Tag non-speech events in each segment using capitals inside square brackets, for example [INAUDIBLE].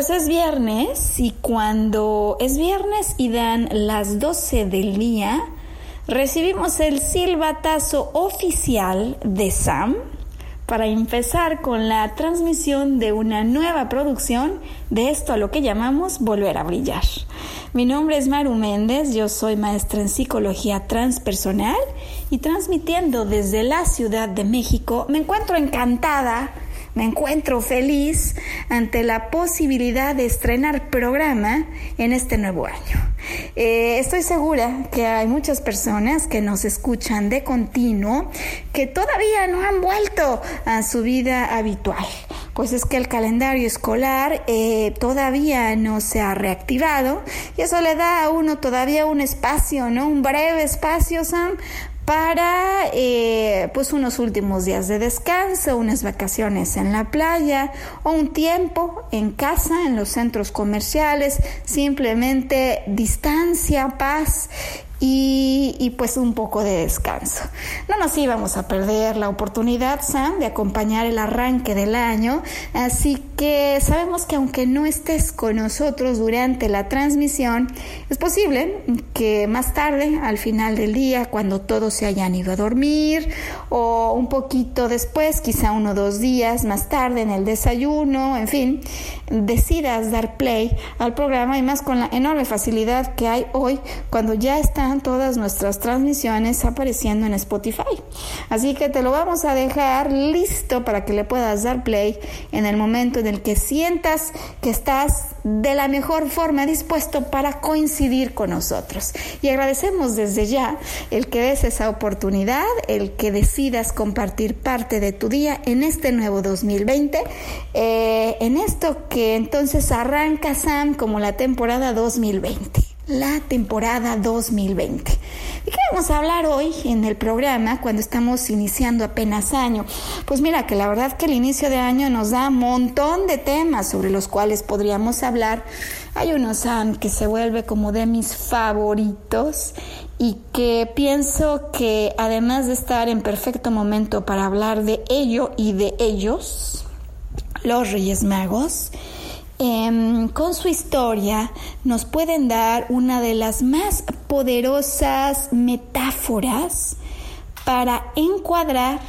Pues es viernes y cuando es viernes y dan las 12 del día, recibimos el silbatazo oficial de Sam para empezar con la transmisión de una nueva producción de esto a lo que llamamos Volver a Brillar. Mi nombre es Maru Méndez, yo soy maestra en psicología transpersonal y transmitiendo desde la Ciudad de México. Me encuentro encantada me encuentro feliz ante la posibilidad de estrenar programa en este nuevo año. Eh, estoy segura que hay muchas personas que nos escuchan de continuo que todavía no han vuelto a su vida habitual. Pues es que el calendario escolar eh, todavía no se ha reactivado y eso le da a uno todavía un espacio, ¿no? Un breve espacio, Sam, para eh, pues unos últimos días de descanso, unas vacaciones en la playa o un tiempo en casa, en los centros comerciales, simplemente distancia, paz y, pues un poco de descanso. No nos íbamos a perder la oportunidad, Sam, de acompañar el arranque del año, así que sabemos que aunque no estés con nosotros durante la transmisión, es posible que más tarde, al final del día, cuando todos se hayan ido a dormir, o un poquito después, quizá uno o dos días más tarde en el desayuno, en fin, decidas dar play al programa y más con la enorme facilidad que hay hoy cuando ya todas nuestras transmisiones apareciendo en Spotify. Así que te lo vamos a dejar listo para que le puedas dar play en el momento en el que sientas que estás de la mejor forma dispuesto para coincidir con nosotros. Y agradecemos desde ya el que des esa oportunidad, el que decidas compartir parte de tu día en este nuevo 2020, eh, en esto que entonces arranca Sam como la temporada 2020 la temporada 2020. ¿De qué vamos a hablar hoy en el programa cuando estamos iniciando apenas año? Pues mira que la verdad que el inicio de año nos da un montón de temas sobre los cuales podríamos hablar. Hay unos que se vuelve como de mis favoritos y que pienso que además de estar en perfecto momento para hablar de ello y de ellos, los Reyes Magos, Em, con su historia nos pueden dar una de las más poderosas metáforas para encuadrar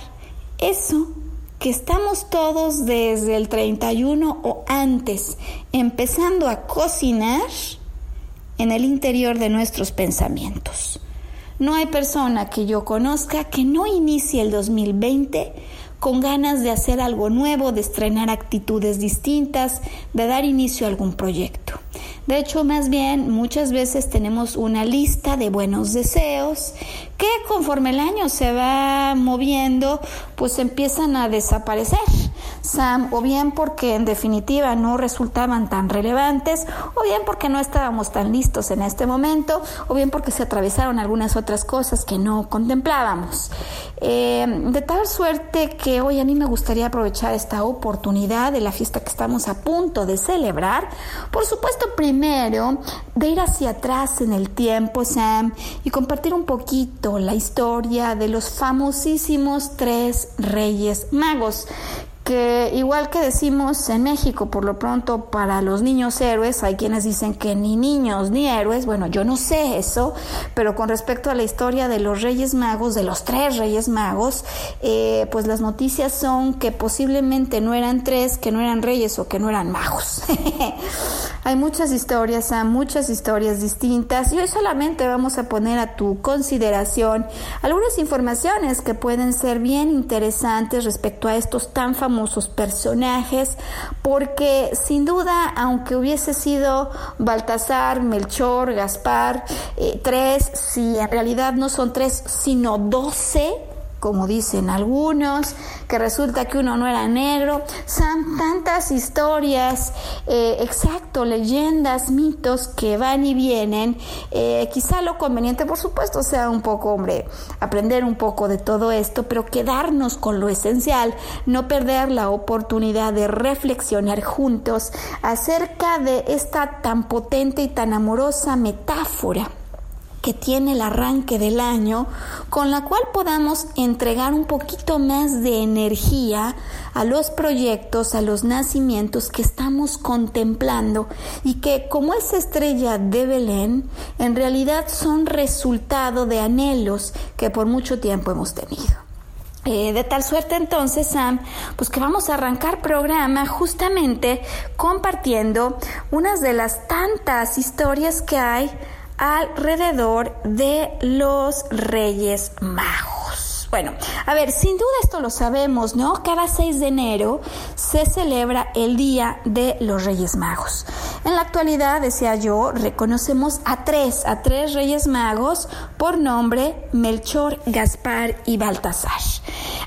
eso que estamos todos desde el 31 o antes empezando a cocinar en el interior de nuestros pensamientos. No hay persona que yo conozca que no inicie el 2020 con ganas de hacer algo nuevo, de estrenar actitudes distintas, de dar inicio a algún proyecto. De hecho, más bien, muchas veces tenemos una lista de buenos deseos que conforme el año se va moviendo, pues empiezan a desaparecer. Sam, o bien porque en definitiva no resultaban tan relevantes, o bien porque no estábamos tan listos en este momento, o bien porque se atravesaron algunas otras cosas que no contemplábamos. Eh, de tal suerte que hoy a mí me gustaría aprovechar esta oportunidad de la fiesta que estamos a punto de celebrar. Por supuesto, primero de ir hacia atrás en el tiempo, Sam, y compartir un poquito la historia de los famosísimos tres reyes magos igual que decimos en México, por lo pronto para los niños héroes, hay quienes dicen que ni niños ni héroes, bueno, yo no sé eso, pero con respecto a la historia de los Reyes Magos, de los tres Reyes Magos, eh, pues las noticias son que posiblemente no eran tres, que no eran reyes o que no eran magos. [LAUGHS] hay muchas historias, muchas historias distintas y hoy solamente vamos a poner a tu consideración algunas informaciones que pueden ser bien interesantes respecto a estos tan famosos personajes, porque sin duda, aunque hubiese sido Baltasar, Melchor, Gaspar, eh, tres, si en realidad no son tres, sino doce, como dicen algunos, que resulta que uno no era negro. Son tantas historias, eh, exacto, leyendas, mitos que van y vienen. Eh, quizá lo conveniente, por supuesto, sea un poco, hombre, aprender un poco de todo esto, pero quedarnos con lo esencial, no perder la oportunidad de reflexionar juntos acerca de esta tan potente y tan amorosa metáfora que tiene el arranque del año, con la cual podamos entregar un poquito más de energía a los proyectos, a los nacimientos que estamos contemplando y que como esa estrella de Belén, en realidad son resultado de anhelos que por mucho tiempo hemos tenido. Eh, de tal suerte entonces, Sam, pues que vamos a arrancar programa justamente compartiendo unas de las tantas historias que hay alrededor de los Reyes Magos. Bueno, a ver, sin duda esto lo sabemos, ¿no? Cada 6 de enero se celebra el Día de los Reyes Magos. En la actualidad, decía yo, reconocemos a tres, a tres Reyes Magos por nombre Melchor, Gaspar y Baltasar.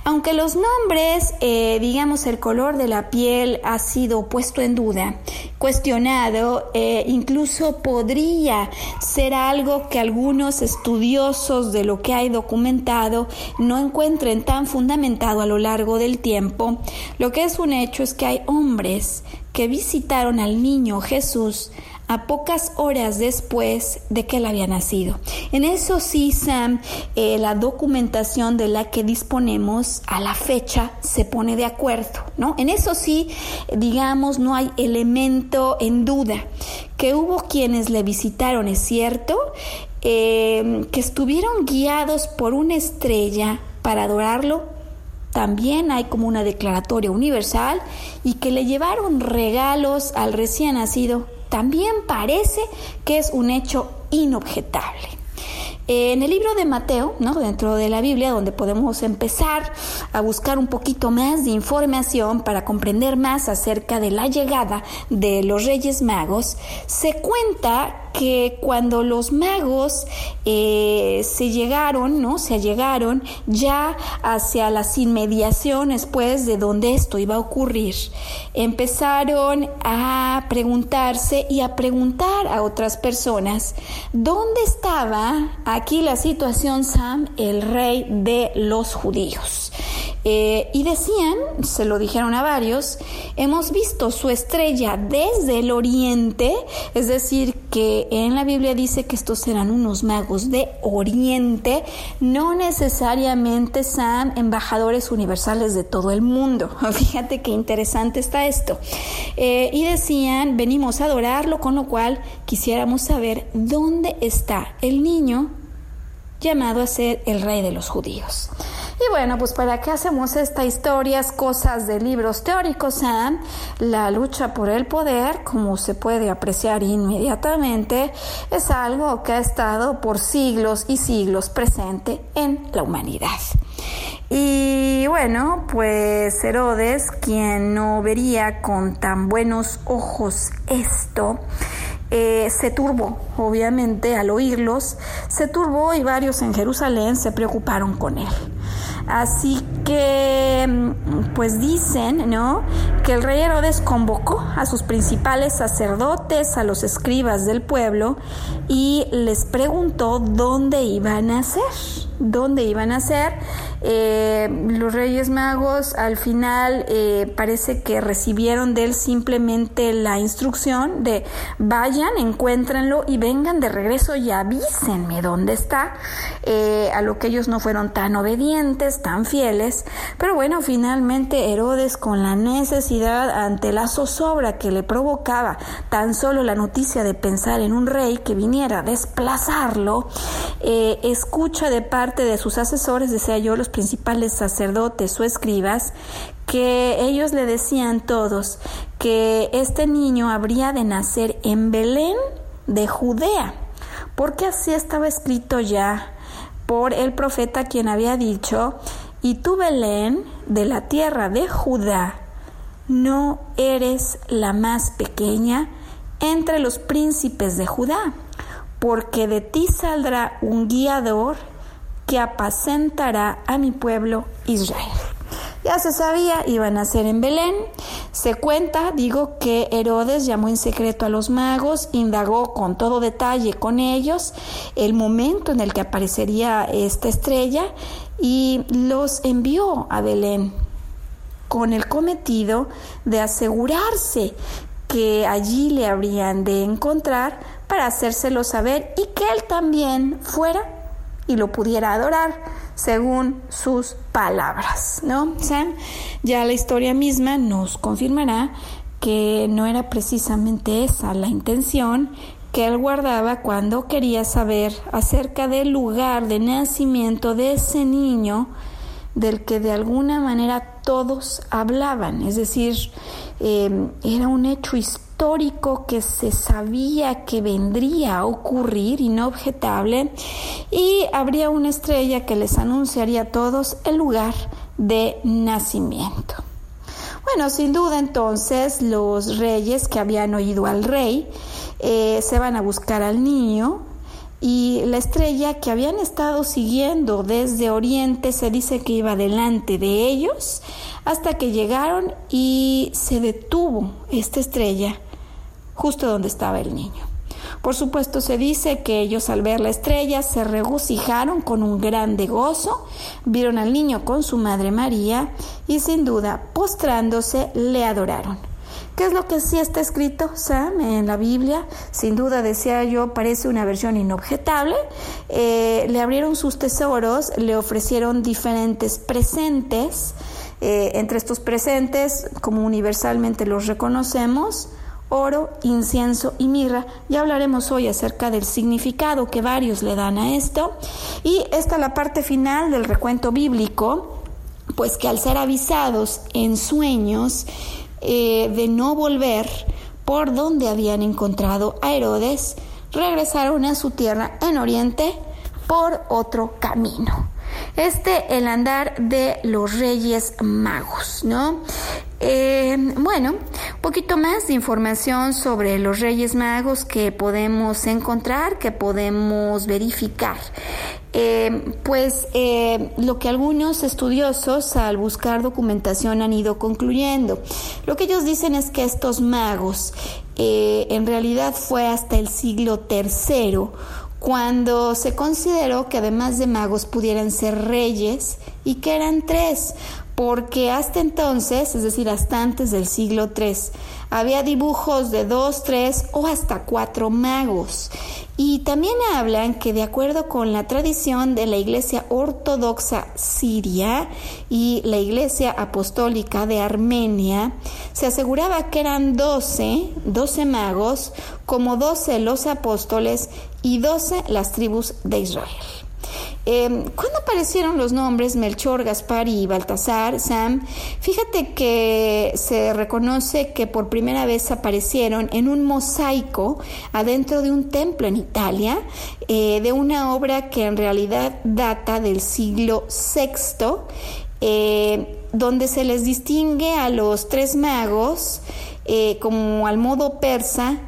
Aunque los nombres, eh, digamos, el color de la piel ha sido puesto en duda, cuestionado, eh, incluso podría ser algo que algunos estudiosos de lo que hay documentado no encuentren tan fundamentado a lo largo del tiempo, lo que es un hecho es que hay hombres que visitaron al niño Jesús a pocas horas después de que él había nacido. En eso sí, Sam, eh, la documentación de la que disponemos a la fecha se pone de acuerdo, ¿no? En eso sí, digamos, no hay elemento en duda. Que hubo quienes le visitaron, es cierto, eh, que estuvieron guiados por una estrella para adorarlo, también hay como una declaratoria universal y que le llevaron regalos al recién nacido, también parece que es un hecho inobjetable. En el libro de Mateo, ¿no? dentro de la Biblia, donde podemos empezar a buscar un poquito más de información para comprender más acerca de la llegada de los Reyes Magos, se cuenta que cuando los magos eh, se llegaron, ¿no? Se llegaron ya hacia las inmediaciones, pues, de donde esto iba a ocurrir, empezaron a preguntarse y a preguntar a otras personas, ¿dónde estaba aquí la situación, Sam, el rey de los judíos? Eh, y decían, se lo dijeron a varios, hemos visto su estrella desde el oriente, es decir, que en la Biblia dice que estos serán unos magos de oriente, no necesariamente sean embajadores universales de todo el mundo. [LAUGHS] Fíjate qué interesante está esto. Eh, y decían, venimos a adorarlo, con lo cual quisiéramos saber dónde está el niño llamado a ser el rey de los judíos. Y bueno, pues para qué hacemos esta historia, cosas de libros teóricos, Sam, la lucha por el poder, como se puede apreciar inmediatamente, es algo que ha estado por siglos y siglos presente en la humanidad. Y bueno, pues Herodes, quien no vería con tan buenos ojos esto, eh, se turbó, obviamente, al oírlos, se turbó y varios en Jerusalén se preocuparon con él. Así que, mm, pues dicen, ¿no? Que el rey Herodes convocó a sus principales sacerdotes, a los escribas del pueblo, y les preguntó dónde iban a ser, dónde iban a ser. Eh, los Reyes Magos al final eh, parece que recibieron de él simplemente la instrucción de vayan, encuéntrenlo y vengan de regreso y avísenme dónde está, eh, a lo que ellos no fueron tan obedientes, tan fieles, pero bueno, finalmente Herodes con la necesidad ante la zozobra que le provocaba tan solo la noticia de pensar en un rey que viniera a desplazarlo, escucha de parte de sus asesores, decía yo, los principales sacerdotes o escribas, que ellos le decían todos que este niño habría de nacer en Belén de Judea, porque así estaba escrito ya por el profeta quien había dicho, y tú Belén, de la tierra de Judá, no eres la más pequeña entre los príncipes de Judá, porque de ti saldrá un guiador que apacentará a mi pueblo Israel. Ya se sabía, iban a ser en Belén. Se cuenta, digo, que Herodes llamó en secreto a los magos, indagó con todo detalle con ellos el momento en el que aparecería esta estrella y los envió a Belén con el cometido de asegurarse que allí le habrían de encontrar para hacérselo saber y que él también fuera y lo pudiera adorar según sus palabras, ¿no? ya la historia misma nos confirmará que no era precisamente esa la intención que él guardaba cuando quería saber acerca del lugar de nacimiento de ese niño del que de alguna manera todos hablaban, es decir, eh, era un hecho histórico histórico que se sabía que vendría a ocurrir, inobjetable, y habría una estrella que les anunciaría a todos el lugar de nacimiento. Bueno, sin duda entonces los reyes que habían oído al rey eh, se van a buscar al niño, y la estrella que habían estado siguiendo desde Oriente se dice que iba delante de ellos hasta que llegaron y se detuvo esta estrella justo donde estaba el niño. Por supuesto se dice que ellos al ver la estrella se regocijaron con un grande gozo, vieron al niño con su madre María y sin duda postrándose le adoraron. ¿Qué es lo que sí está escrito, Sam, en la Biblia? Sin duda, decía yo, parece una versión inobjetable. Eh, le abrieron sus tesoros, le ofrecieron diferentes presentes. Eh, entre estos presentes, como universalmente los reconocemos, oro, incienso y mirra. Ya hablaremos hoy acerca del significado que varios le dan a esto. Y esta es la parte final del recuento bíblico, pues que al ser avisados en sueños eh, de no volver por donde habían encontrado a Herodes, regresaron a su tierra en Oriente por otro camino. Este el andar de los reyes magos, ¿no? Eh, bueno, un poquito más de información sobre los Reyes Magos que podemos encontrar, que podemos verificar. Eh, pues eh, lo que algunos estudiosos al buscar documentación han ido concluyendo. Lo que ellos dicen es que estos magos en realidad fue hasta el siglo III cuando se consideró que además de magos pudieran ser reyes y que eran tres, porque hasta entonces, es decir, hasta antes del siglo III, había dibujos de dos, tres o hasta cuatro magos. Y también hablan que de acuerdo con la tradición de la Iglesia Ortodoxa Siria y la Iglesia Apostólica de Armenia, se aseguraba que eran doce, doce magos, como doce los apóstoles y doce las tribus de Israel. Eh, ¿Cuándo aparecieron los nombres Melchor, Gaspar y Baltasar, Sam? Fíjate que se reconoce que por primera vez aparecieron en un mosaico adentro de un templo en Italia, eh, de una obra que en realidad data del siglo VI, eh, donde se les distingue a los tres magos como al modo persa,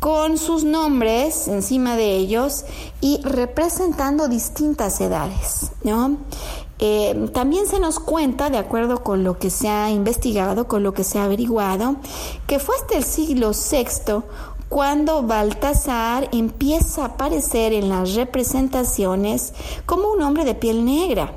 con sus nombres encima de ellos y representando distintas edades, ¿no? Eh, también se nos cuenta, de acuerdo con lo que se ha investigado, con lo que se ha averiguado, que fue hasta el siglo VI cuando Baltasar empieza a aparecer en las representaciones como un hombre de piel negra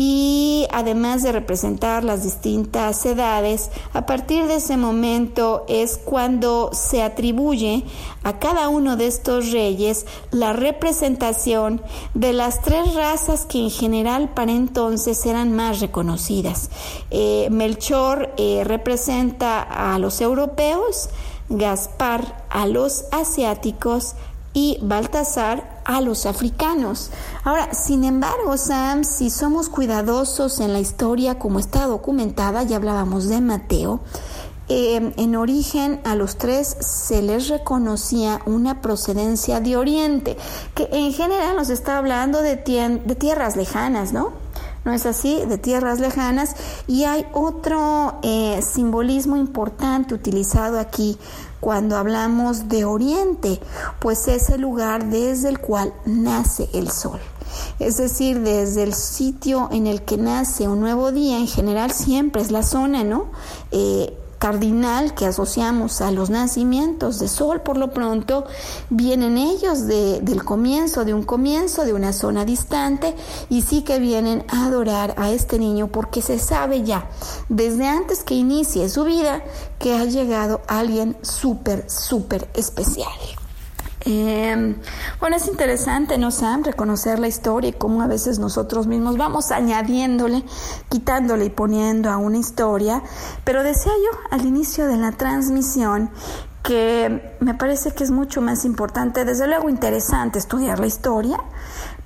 y además de representar las distintas edades, a partir de ese momento es cuando se atribuye a cada uno de estos reyes la representación de las tres razas que en general para entonces eran más reconocidas. Eh, Melchor eh, representa a los europeos, Gaspar a los asiáticos y Baltasar a los africanos. Ahora, sin embargo, Sam, si somos cuidadosos en la historia como está documentada, ya hablábamos de Mateo, eh, en origen a los tres se les reconocía una procedencia de Oriente, que en general nos está hablando de, de tierras lejanas, ¿no? ¿no es así? De tierras lejanas. Y hay otro eh, simbolismo importante utilizado aquí cuando hablamos de Oriente, pues es el lugar desde el cual nace el sol. Es decir, desde el sitio en el que nace un nuevo día, en general siempre es la zona, ¿no? Eh, cardinal que asociamos a los nacimientos de sol, por lo pronto vienen ellos de, del comienzo, de un comienzo, de una zona distante, y sí que vienen a adorar a este niño porque se sabe ya, desde antes que inicie su vida, que ha llegado alguien súper, súper especial. Eh, bueno, es interesante, ¿no, Sam? Reconocer la historia y cómo a veces nosotros mismos vamos añadiéndole, quitándole y poniendo a una historia. Pero decía yo al inicio de la transmisión que me parece que es mucho más importante, desde luego interesante estudiar la historia,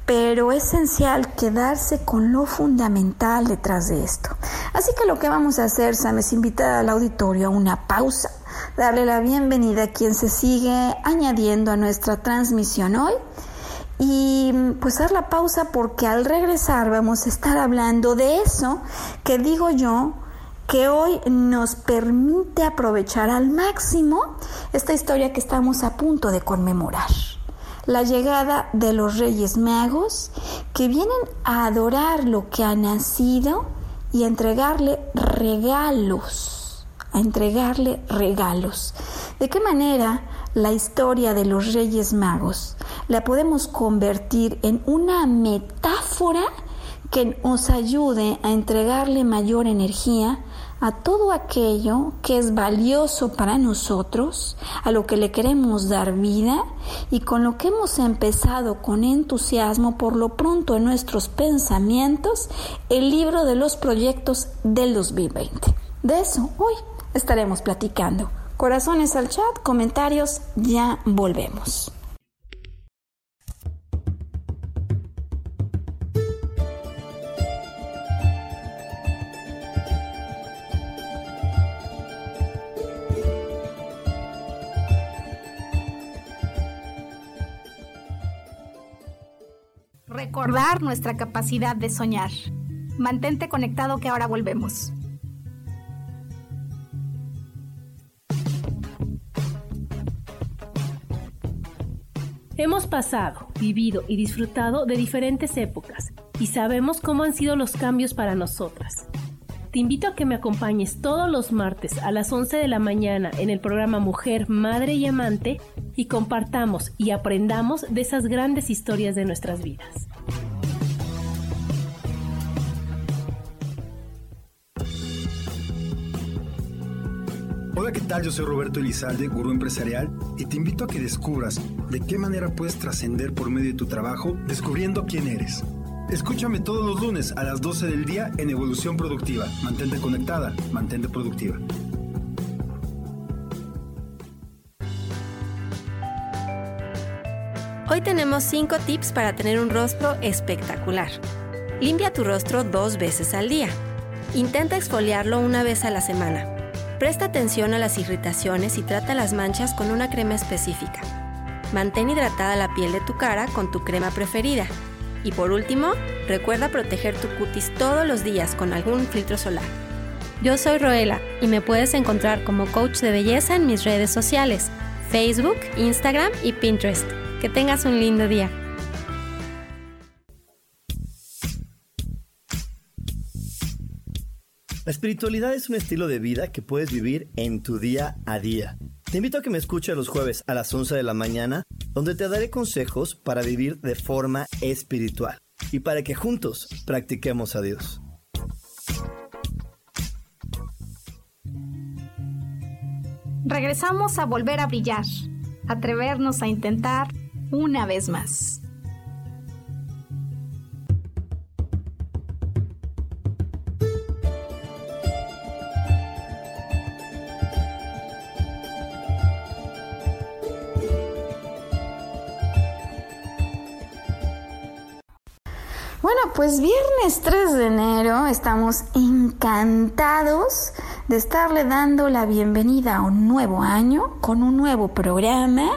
pero esencial quedarse con lo fundamental detrás de esto. Así que lo que vamos a hacer, Sam, es invitar al auditorio a una pausa darle la bienvenida a quien se sigue añadiendo a nuestra transmisión hoy. Y pues dar la pausa porque al regresar vamos a estar hablando de eso que digo yo que hoy nos permite aprovechar al máximo esta historia que estamos a punto de conmemorar. La llegada de los Reyes Magos que vienen a adorar lo que ha nacido y a entregarle regalos a entregarle regalos. ¿De qué manera la historia de los Reyes Magos la podemos convertir en una metáfora que nos ayude a entregarle mayor energía a todo aquello que es valioso para nosotros, a lo que le queremos dar vida y con lo que hemos empezado con entusiasmo por lo pronto en nuestros pensamientos el libro de los proyectos del 2020. De eso hoy estaremos platicando. Corazones al chat, comentarios, ya volvemos. Recordar nuestra capacidad de soñar. Mantente conectado que ahora volvemos. Hemos pasado, vivido y disfrutado de diferentes épocas y sabemos cómo han sido los cambios para nosotras. Te invito a que me acompañes todos los martes a las 11 de la mañana en el programa Mujer, Madre y Amante y compartamos y aprendamos de esas grandes historias de nuestras vidas. Yo soy Roberto Elizalde, gurú empresarial, y te invito a que descubras de qué manera puedes trascender por medio de tu trabajo descubriendo quién eres. Escúchame todos los lunes a las 12 del día en Evolución Productiva. Mantente conectada, mantente productiva. Hoy tenemos 5 tips para tener un rostro espectacular. Limpia tu rostro dos veces al día. Intenta exfoliarlo una vez a la semana. Presta atención a las irritaciones y trata las manchas con una crema específica. Mantén hidratada la piel de tu cara con tu crema preferida. Y por último, recuerda proteger tu cutis todos los días con algún filtro solar. Yo soy Roela y me puedes encontrar como coach de belleza en mis redes sociales, Facebook, Instagram y Pinterest. Que tengas un lindo día. Espiritualidad es un estilo de vida que puedes vivir en tu día a día. Te invito a que me escuches los jueves a las 11 de la mañana, donde te daré consejos para vivir de forma espiritual y para que juntos practiquemos a Dios. Regresamos a volver a brillar, atrevernos a intentar una vez más. Pues viernes 3 de enero estamos encantados de estarle dando la bienvenida a un nuevo año con un nuevo programa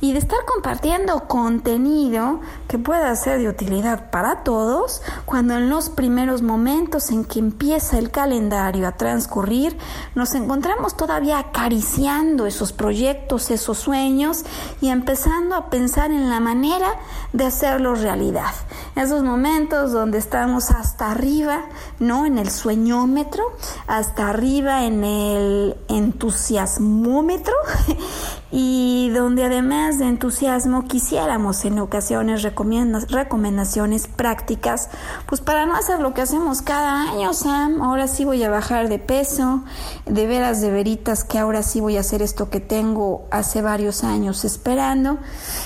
y de estar compartiendo contenido que pueda ser de utilidad para todos cuando en los primeros momentos en que empieza el calendario a transcurrir nos encontramos todavía acariciando esos proyectos, esos sueños y empezando a pensar en la manera de hacerlos realidad. Esos momentos donde estamos hasta arriba, ¿no? En el sueñómetro, hasta arriba en el entusiasmómetro [LAUGHS] y donde además de entusiasmo quisiéramos en ocasiones recomendaciones prácticas, pues para no hacer lo que hacemos cada año, Sam, ahora sí voy a bajar de peso, de veras de veritas que ahora sí voy a hacer esto que tengo hace varios años esperando,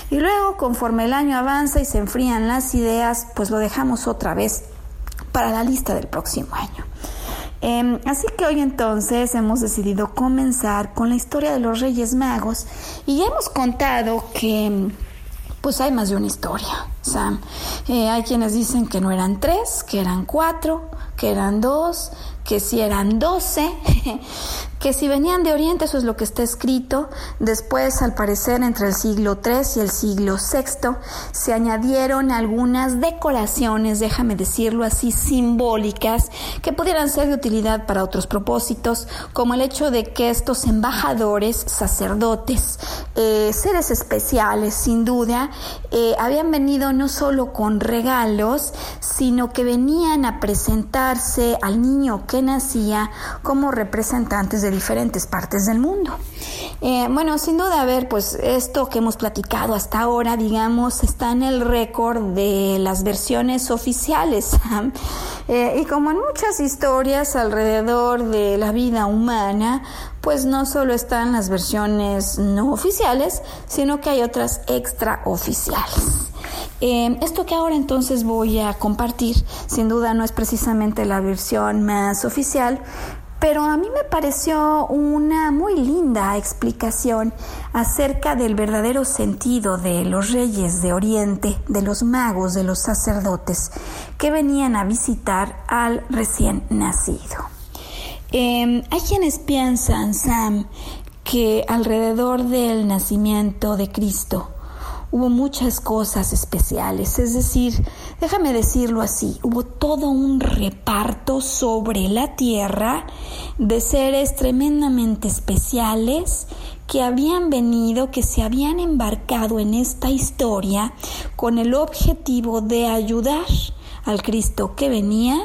y luego conforme el año avanza y se enfrían las ideas, pues lo dejamos otra vez para la lista del próximo año. Em, así que hoy entonces hemos decidido comenzar con la historia de los Reyes Magos y hemos contado que pues hay más de una historia, Sam. Eh, hay quienes dicen que no eran tres, que eran cuatro, que eran dos, que si eran doce, [LAUGHS] que si venían de Oriente, eso es lo que está escrito. Después, al parecer, entre el siglo III y el siglo VI, se añadieron algunas decoraciones, déjame decirlo así, simbólicas, que pudieran ser de utilidad para otros propósitos, como el hecho de que estos embajadores, sacerdotes, eh, seres especiales, sin duda, eh, habían venido no solo con regalos, sino que venían a presentarse al niño que nacía como representantes de diferentes partes del mundo. Eh, bueno, sin duda, a ver, pues esto que hemos platicado hasta ahora, digamos, está en el récord de las versiones oficiales. [LAUGHS] Eh, y como en muchas historias alrededor de la vida humana, pues no solo están las versiones no oficiales, sino que hay otras extraoficiales. Eh, esto que ahora entonces voy a compartir, sin duda no es precisamente la versión más oficial, pero a mí me pareció una muy linda explicación acerca del verdadero sentido de los reyes de Oriente, de los magos, de los sacerdotes que venían a visitar al recién nacido. Em, hay quienes piensan, Sam, que alrededor del nacimiento de Cristo hubo muchas cosas especiales, es decir, déjame decirlo así, hubo todo un reparto sobre la tierra de seres tremendamente especiales que habían venido, que se habían embarcado en esta historia con el objetivo de ayudar al Cristo que venía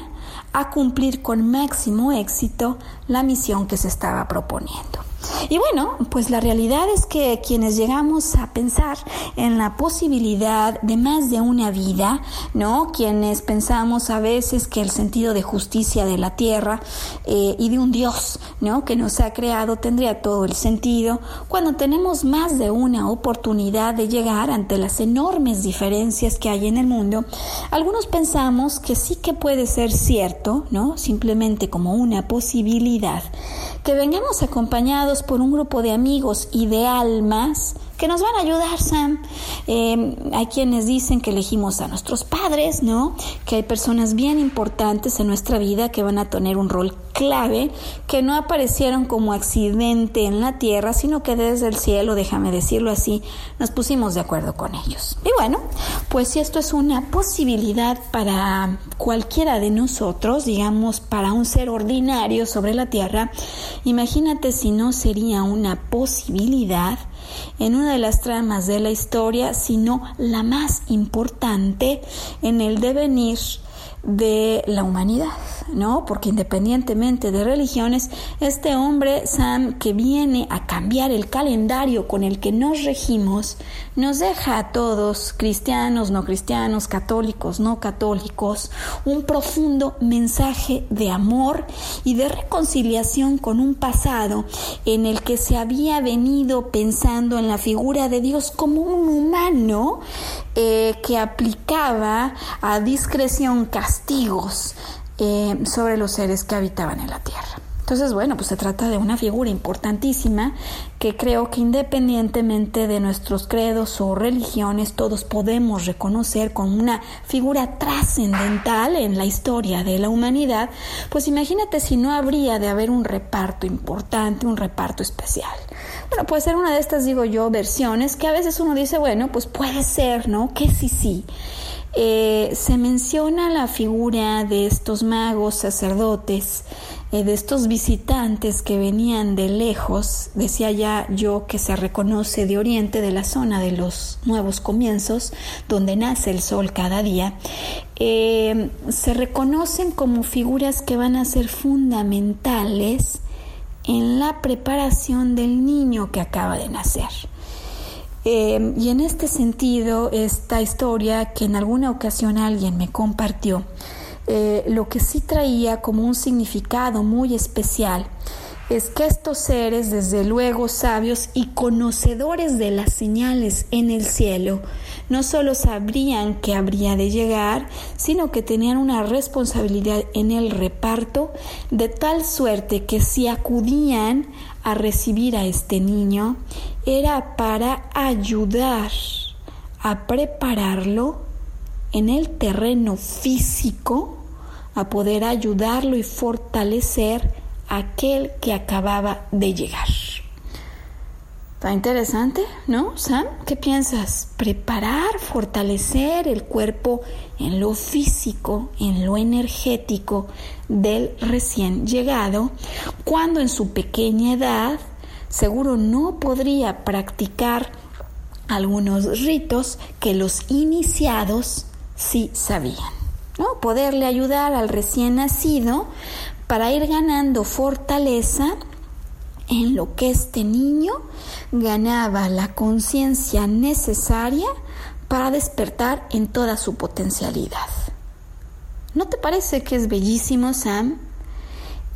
a cumplir con máximo éxito la misión que se estaba proponiendo. Y bueno, pues la realidad es que quienes llegamos a pensar en la posibilidad de más de una vida, ¿no? Quienes pensamos a veces que el sentido de justicia de la tierra eh, y de un Dios, ¿no? Que nos ha creado tendría todo el sentido cuando tenemos más de una oportunidad de llegar ante las enormes diferencias que hay en el mundo. Algunos pensamos que sí que puede ser cierto, ¿no? Simplemente como una posibilidad que vengamos acompañados por un grupo de amigos y de almas que nos van a ayudar, Sam. Eh, hay quienes dicen que elegimos a nuestros padres, ¿no? Que hay personas bien importantes en nuestra vida que van a tener un rol clave, que no aparecieron como accidente en la tierra, sino que desde el cielo, déjame decirlo así, nos pusimos de acuerdo con ellos. Y bueno, pues si esto es una posibilidad para cualquiera de nosotros, digamos, para un ser ordinario sobre la tierra, imagínate si no sería una posibilidad en una de las tramas de la historia, sino la más importante en el devenir de la humanidad. ¿No? Porque independientemente de religiones, este hombre, Sam, que viene a cambiar el calendario con el que nos regimos, nos deja a todos, cristianos, no cristianos, católicos, no católicos, un profundo mensaje de amor y de reconciliación con un pasado en el que se había venido pensando en la figura de Dios como un humano eh, que aplicaba a discreción castigos eh, sobre los seres que habitaban en la tierra. Entonces, bueno, pues se trata de una figura importantísima que creo que independientemente de nuestros credos o religiones, todos podemos reconocer como una figura trascendental en la historia de la humanidad, pues imagínate si no habría de haber un reparto importante, un reparto especial. Bueno, puede ser una de estas, digo yo, versiones que a veces uno dice, bueno, pues puede ser, ¿no? Que sí, sí. Eh, se menciona la figura de estos magos sacerdotes, eh, de estos visitantes que venían de lejos, decía ya yo que se reconoce de oriente, de la zona de los nuevos comienzos, donde nace el sol cada día, eh, se reconocen como figuras que van a ser fundamentales en la preparación del niño que acaba de nacer. Eh, y en este sentido, esta historia que en alguna ocasión alguien me compartió, eh, lo que sí traía como un significado muy especial es que estos seres, desde luego sabios y conocedores de las señales en el cielo, no solo sabrían que habría de llegar, sino que tenían una responsabilidad en el reparto, de tal suerte que si acudían a recibir a este niño, era para ayudar a prepararlo en el terreno físico, a poder ayudarlo y fortalecer aquel que acababa de llegar. Está interesante, ¿no, Sam? ¿Qué piensas? Preparar, fortalecer el cuerpo en lo físico, en lo energético del recién llegado, cuando en su pequeña edad seguro no podría practicar algunos ritos que los iniciados sí sabían. ¿no? Poderle ayudar al recién nacido para ir ganando fortaleza en lo que este niño ganaba la conciencia necesaria para despertar en toda su potencialidad. ¿No te parece que es bellísimo, Sam?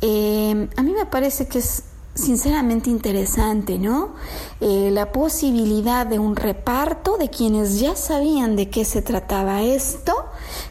Eh, a mí me parece que es sinceramente interesante, ¿no? Eh, la posibilidad de un reparto de quienes ya sabían de qué se trataba esto,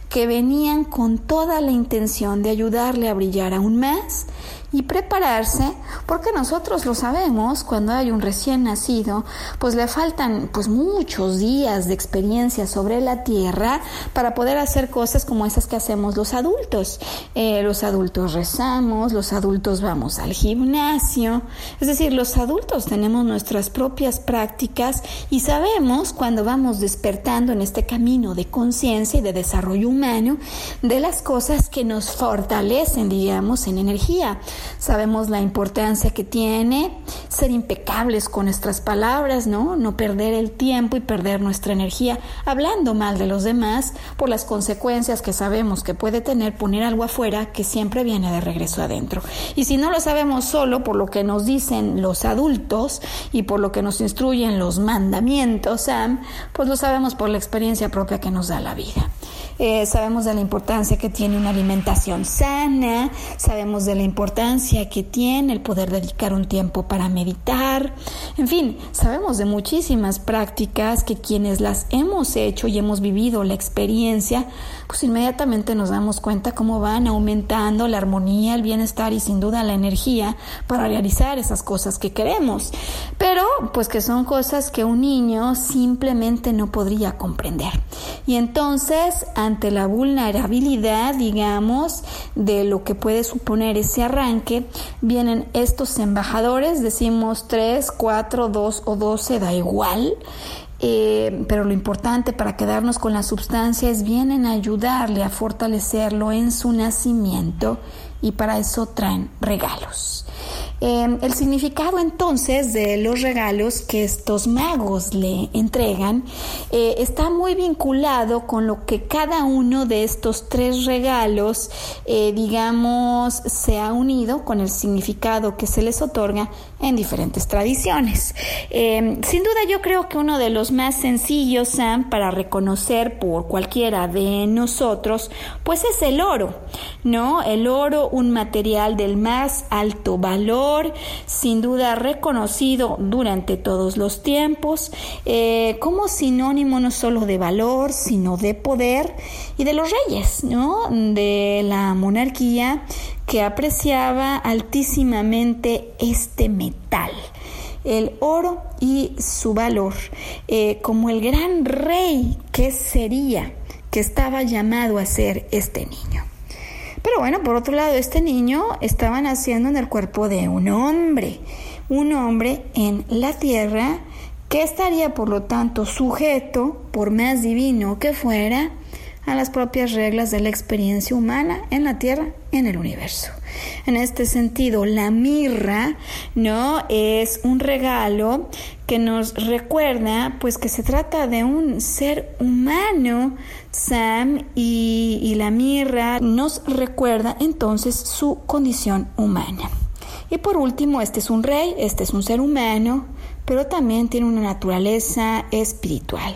que venían con toda la intención de ayudarle a brillar aún más y prepararse, porque nosotros lo sabemos, cuando hay un recién nacido, pues le faltan pues muchos días de experiencia sobre la tierra para poder hacer cosas como esas que hacemos los adultos. Eh, los adultos rezamos, los adultos vamos al gimnasio, es decir, los adultos tenemos nuestras propias prácticas y sabemos cuando vamos despertando en este camino de conciencia y de desarrollo humano de las cosas que nos fortalecen, digamos, en energía. Sabemos la importancia que tiene ser impecables con nuestras palabras, ¿no? No perder el tiempo y perder nuestra energía hablando mal de los demás por las consecuencias que sabemos que puede tener poner algo afuera que siempre viene de regreso adentro. Y si no lo sabemos solo por lo que nos dicen los adultos y por lo que nos instruyen los mandamientos, Sam, pues lo sabemos por la experiencia propia que nos da la vida. Eh, sabemos de la importancia que tiene una alimentación sana, sabemos de la importancia que tiene el poder dedicar un tiempo para meditar, en fin, sabemos de muchísimas prácticas que quienes las hemos hecho y hemos vivido la experiencia, pues inmediatamente nos damos cuenta cómo van aumentando la armonía, el bienestar y sin duda la energía para realizar esas cosas que queremos, pero pues que son cosas que un niño simplemente no podría comprender. Y entonces, ante la vulnerabilidad, digamos, de lo que puede suponer ese arranque, vienen estos embajadores, decimos 3, 4, 2 o 12, da igual. Eh, pero lo importante para quedarnos con la sustancia es vienen a ayudarle a fortalecerlo en su nacimiento y para eso traen regalos. Em, el significado entonces de los regalos que estos magos le entregan eh, está muy vinculado con lo que cada uno de estos tres regalos, eh, digamos, se ha unido con el significado que se les otorga en diferentes tradiciones. Em, sin duda yo creo que uno de los más sencillos, para reconocer por cualquiera de nosotros, pues es el oro, ¿no? El oro, un material del más alto valor, sin duda reconocido durante todos los tiempos, eh, como sinónimo no solo de valor, sino de poder y de los reyes, ¿no? De la monarquía que apreciaba altísimamente este metal el oro y su valor, eh, como el gran rey que sería, que estaba llamado a ser este niño. Pero bueno, por otro lado, este niño estaba naciendo en el cuerpo de un hombre, un hombre en la tierra que estaría por lo tanto sujeto, por más divino que fuera, a las propias reglas de la experiencia humana en la Tierra, en el universo. En este sentido, la mirra, ¿no? Es un regalo que nos recuerda, pues, que se trata de un ser humano, Sam, y, y la mirra nos recuerda entonces su condición humana. Y por último, este es un rey, este es un ser humano, pero también tiene una naturaleza espiritual.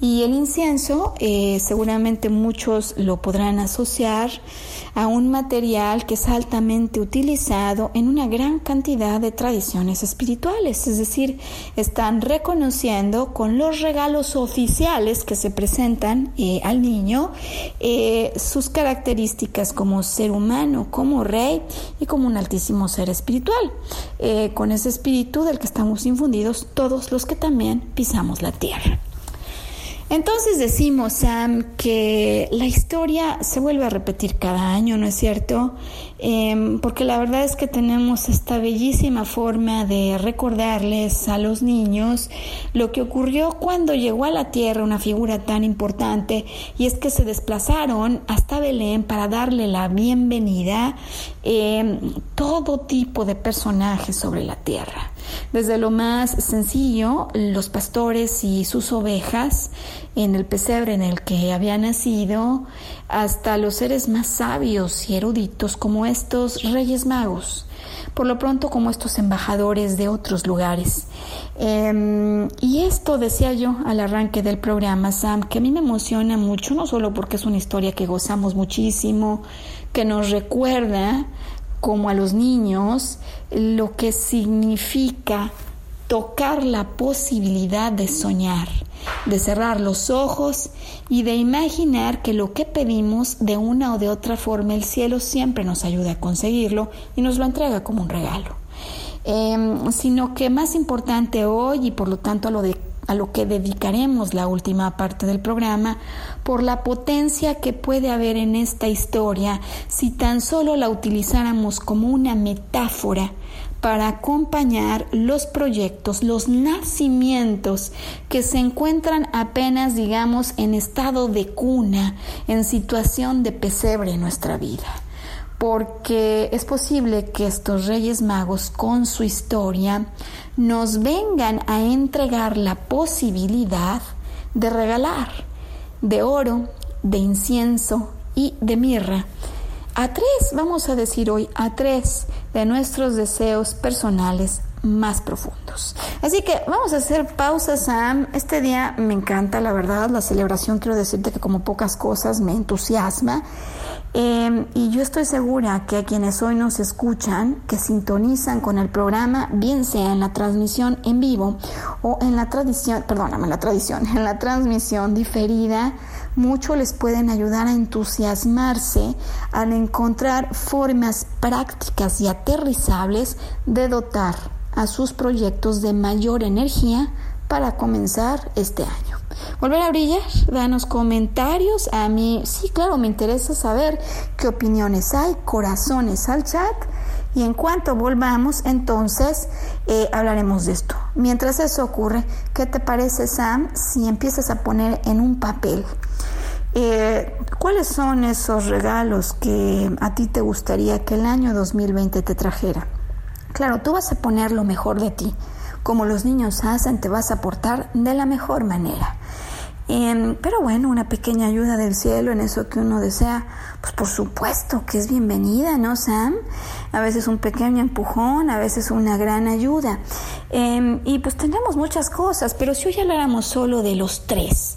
Y el incienso, eh, seguramente muchos lo podrán asociar a un material que es altamente utilizado en una gran cantidad de tradiciones espirituales, es decir, están reconociendo con los regalos oficiales que se presentan eh, al niño eh, sus características como ser humano, como rey y como un altísimo ser espiritual, con ese espíritu del que estamos infundidos todos los que también pisamos la tierra. Entonces decimos, Sam, que la historia se vuelve a repetir cada año, ¿no es cierto? Em, porque la verdad es que tenemos esta bellísima forma de recordarles a los niños lo que ocurrió cuando llegó a la tierra una figura tan importante y es que se desplazaron hasta Belén para darle la bienvenida eh, todo tipo de personajes sobre la tierra. Desde lo más sencillo, los pastores y sus ovejas en el pesebre en el que había nacido, hasta los seres más sabios y eruditos como estos reyes magos, por lo pronto como estos embajadores de otros lugares. Em, y esto decía yo al arranque del programa, Sam, que a mí me emociona mucho, no solo porque es una historia que gozamos muchísimo, que nos recuerda como a los niños lo que significa tocar la posibilidad de soñar, de cerrar los ojos y de imaginar que lo que pedimos de una o de otra forma el cielo siempre nos ayuda a conseguirlo y nos lo entrega como un regalo. Em, sino que más importante hoy y por lo tanto lo de a lo que dedicaremos la última parte del programa, por la potencia que puede haber en esta historia si tan solo la utilizáramos como una metáfora para acompañar los proyectos, los nacimientos que se encuentran apenas, digamos, en estado de cuna, en situación de pesebre en nuestra vida porque es posible que estos Reyes Magos con su historia nos vengan a entregar la posibilidad de regalar de oro, de incienso y de mirra a tres, vamos a decir hoy, a tres de nuestros deseos personales más profundos. Así que vamos a hacer pausa, Sam. Este día me encanta, la verdad, la celebración, quiero decirte que como pocas cosas me entusiasma. Em, y yo estoy segura que a quienes hoy nos escuchan, que sintonizan con el programa, bien sea en la transmisión en vivo o en la tradición, perdóname, la tradición, [LAUGHS] en la transmisión diferida, mucho les pueden ayudar a entusiasmarse al encontrar formas prácticas y aterrizables de dotar a sus proyectos de mayor energía para comenzar este año. Volver a brillar, danos comentarios. A mí, sí, claro, me interesa saber qué opiniones hay, corazones al chat. Y en cuanto volvamos, entonces eh, hablaremos de esto. Mientras eso ocurre, ¿qué te parece, Sam, si empiezas a poner en un papel eh, cuáles son esos regalos que a ti te gustaría que el año 2020 te trajera? Claro, tú vas a poner lo mejor de ti. Como los niños hacen, te vas a portar de la mejor manera. Em, pero bueno, una pequeña ayuda del cielo en eso que uno desea, pues por supuesto que es bienvenida, ¿no, Sam? A veces un pequeño empujón, a veces una gran ayuda. Em, y pues tendremos muchas cosas, pero si hoy habláramos solo de los tres,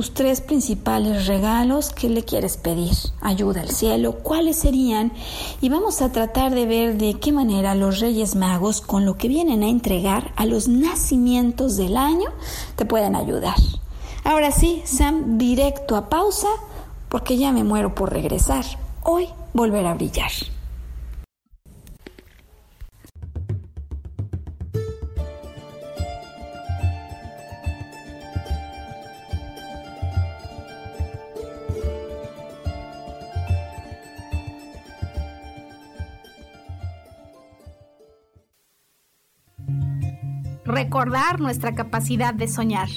tus tres principales regalos que le quieres pedir, ayuda al cielo, ¿cuáles serían? Y vamos a tratar de ver de qué manera los Reyes Magos, con lo que vienen a entregar a los nacimientos del año, te pueden ayudar. Ahora sí, Sam, directo a pausa, porque ya me muero por regresar. Hoy volver a brillar. Recordar nuestra capacidad de soñar.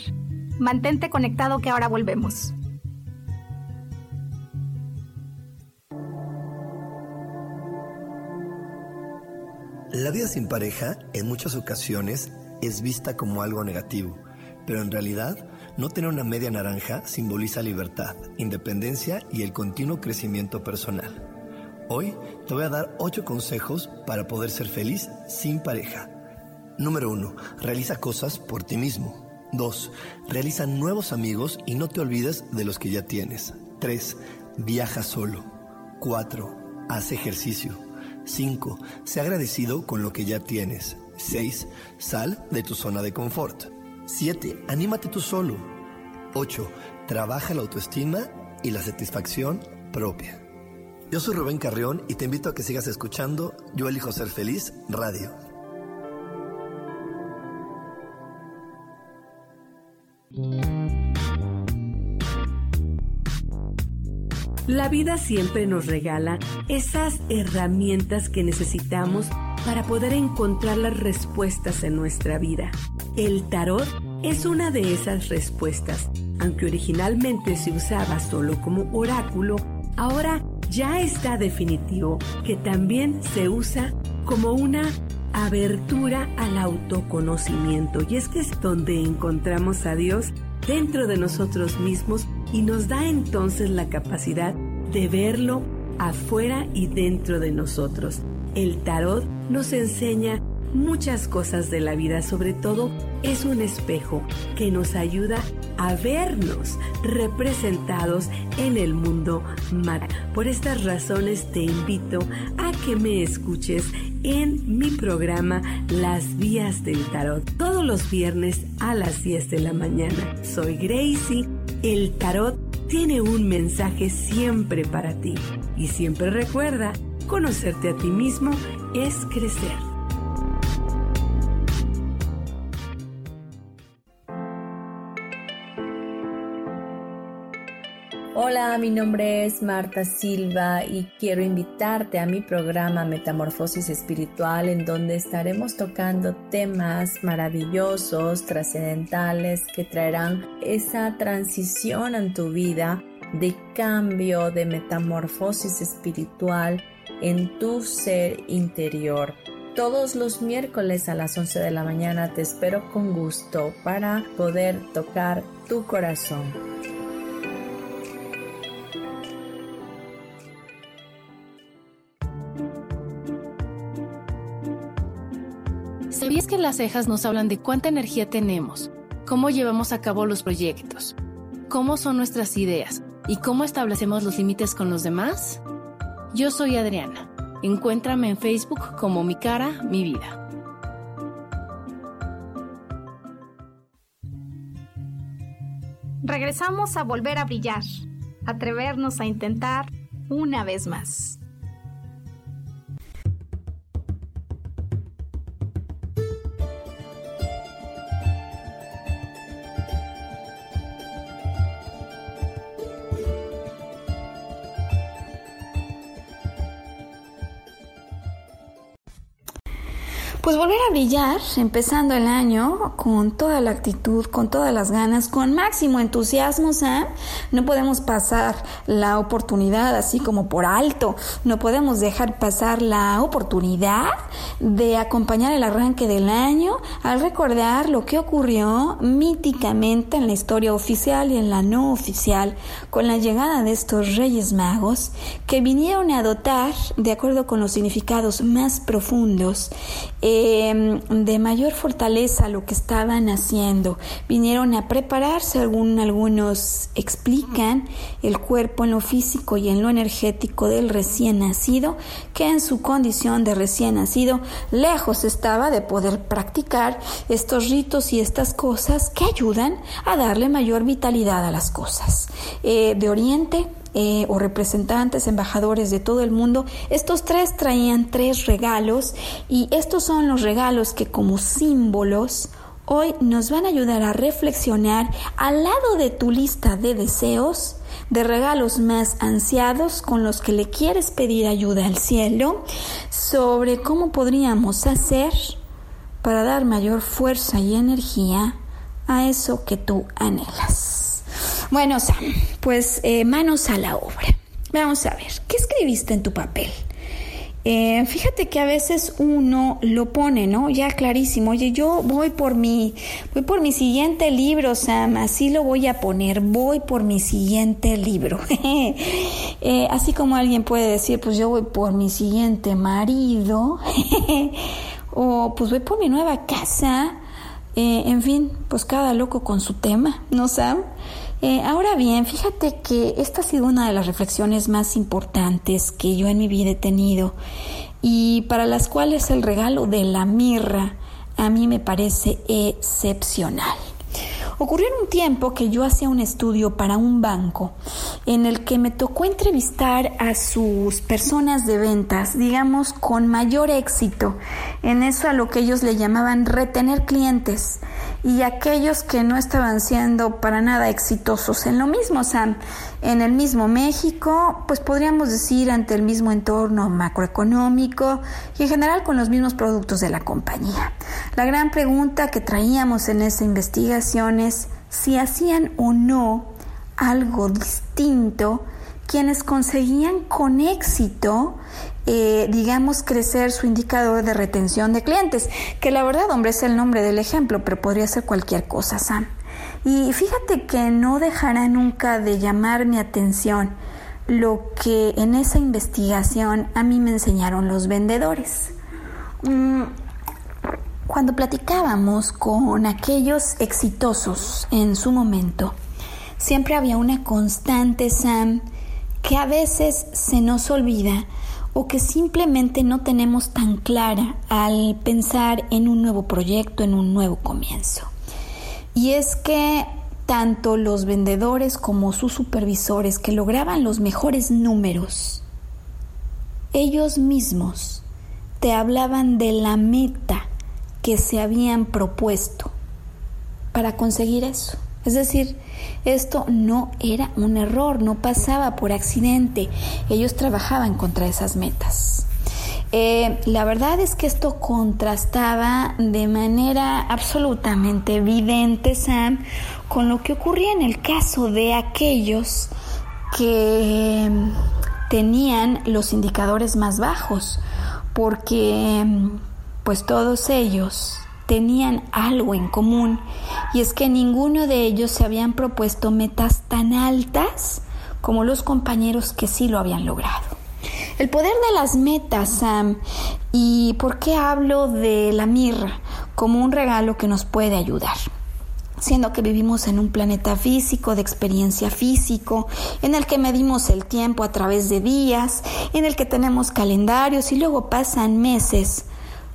Mantente conectado que ahora volvemos. La vida sin pareja en muchas ocasiones es vista como algo negativo, pero en realidad no tener una media naranja simboliza libertad, independencia y el continuo crecimiento personal. Hoy te voy a dar 8 consejos para poder ser feliz sin pareja. Número 1. Realiza cosas por ti mismo. 2. Realiza nuevos amigos y no te olvides de los que ya tienes. 3. Viaja solo. 4. Haz ejercicio. 5. Sé agradecido con lo que ya tienes. 6. Sal de tu zona de confort. 7. Anímate tú solo. 8. Trabaja la autoestima y la satisfacción propia. Yo soy Rubén Carrión y te invito a que sigas escuchando Yo elijo ser feliz radio. La vida siempre nos regala esas herramientas que necesitamos para poder encontrar las respuestas en nuestra vida. El tarot es una de esas respuestas. Aunque originalmente se usaba solo como oráculo, ahora ya está definitivo que también se usa como una abertura al autoconocimiento. Y es que es donde encontramos a Dios dentro de nosotros mismos y nos da entonces la capacidad de verlo afuera y dentro de nosotros. El tarot nos enseña muchas cosas de la vida, sobre todo es un espejo que nos ayuda a vernos representados en el mundo mar. Por estas razones te invito a que me escuches en mi programa Las Vías del Tarot todos los viernes a las 10 de la mañana. Soy Gracie. El tarot tiene un mensaje siempre para ti y siempre recuerda, conocerte a ti mismo es crecer. Hola, mi nombre es Marta Silva y quiero invitarte a mi programa Metamorfosis Espiritual en donde estaremos tocando temas maravillosos, trascendentales que traerán esa transición en tu vida de cambio, de metamorfosis espiritual en tu ser interior. Todos los miércoles a las 11 de la mañana te espero con gusto para poder tocar tu corazón. ¿Sabías que las cejas nos hablan de cuánta energía tenemos, cómo llevamos a cabo los proyectos, cómo son nuestras ideas y cómo establecemos los límites con los demás? Yo soy Adriana. Encuéntrame en Facebook como Mi Cara, Mi Vida. Regresamos a volver a brillar, atrevernos a intentar una vez más. Pues volver a brillar, empezando el año con toda la actitud, con todas las ganas, con máximo entusiasmo, Sam. No podemos pasar la oportunidad así como por alto, no podemos dejar pasar la oportunidad de acompañar el arranque del año al recordar lo que ocurrió míticamente en la historia oficial y en la no oficial con la llegada de estos Reyes Magos que vinieron a dotar, de acuerdo con los significados más profundos, Em, de mayor fortaleza lo que estaban haciendo. Vinieron a prepararse, según algunos explican, el cuerpo en lo físico y en lo energético del recién nacido, que en su condición de recién nacido lejos estaba de poder practicar estos ritos y estas cosas que ayudan a darle mayor vitalidad a las cosas. Eh, de Oriente, eh, o representantes, embajadores de todo el mundo, estos tres traían tres regalos y estos son los regalos que como símbolos hoy nos van a ayudar a reflexionar al lado de tu lista de deseos, de regalos más ansiados con los que le quieres pedir ayuda al cielo, sobre cómo podríamos hacer para dar mayor fuerza y energía a eso que tú anhelas. Bueno, Sam, pues eh, manos a la obra. Vamos a ver, ¿qué escribiste en tu papel? Eh, fíjate que a veces uno lo pone, ¿no? Ya clarísimo. Oye, yo voy por mi, voy por mi siguiente libro, Sam. Así lo voy a poner. Voy por mi siguiente libro. [LAUGHS] Eh, así como alguien puede decir, pues yo voy por mi siguiente marido. [LAUGHS] o pues voy por mi nueva casa. en fin, pues cada loco con su tema, ¿no, Sam? Eh, ahora bien, fíjate que esta ha sido una de las reflexiones más importantes que yo en mi vida he tenido y para las cuales el regalo de la mirra a mí me parece excepcional. Ocurrió en un tiempo que yo hacía un estudio para un banco en el que me tocó entrevistar a sus personas de ventas, digamos, con mayor éxito, en eso a lo que ellos le llamaban retener clientes y aquellos que no estaban siendo para nada exitosos en lo mismo, Sam, en el mismo México, pues podríamos decir ante el mismo entorno macroeconómico y en general con los mismos productos de la compañía. La gran pregunta que traíamos en esa investigación es si hacían o no algo distinto quienes conseguían con éxito eh, digamos, crecer su indicador de retención de clientes, que la verdad, hombre, es el nombre del ejemplo, pero podría ser cualquier cosa, Sam. Y fíjate que no dejará nunca de llamar mi atención lo que en esa investigación a mí me enseñaron los vendedores. Mm, cuando platicábamos con aquellos exitosos en su momento, siempre había una constante, Sam, que a veces se nos olvida o que simplemente no tenemos tan clara al pensar en un nuevo proyecto, en un nuevo comienzo. Y es que tanto los vendedores como sus supervisores que lograban los mejores números, ellos mismos te hablaban de la meta que se habían propuesto para conseguir eso. Es decir, esto no era un error, no pasaba por accidente. Ellos trabajaban contra esas metas. Eh, la verdad es que esto contrastaba de manera absolutamente evidente, Sam, con lo que ocurría en el caso de aquellos que tenían los indicadores más bajos, porque pues todos ellos tenían algo en común y es que ninguno de ellos se habían propuesto metas tan altas como los compañeros que sí lo habían logrado. El poder de las metas, Sam, y por qué hablo de la mirra como un regalo que nos puede ayudar siendo que vivimos en un planeta físico, de experiencia físico, en el que medimos el tiempo a través de días, en el que tenemos calendarios y luego pasan meses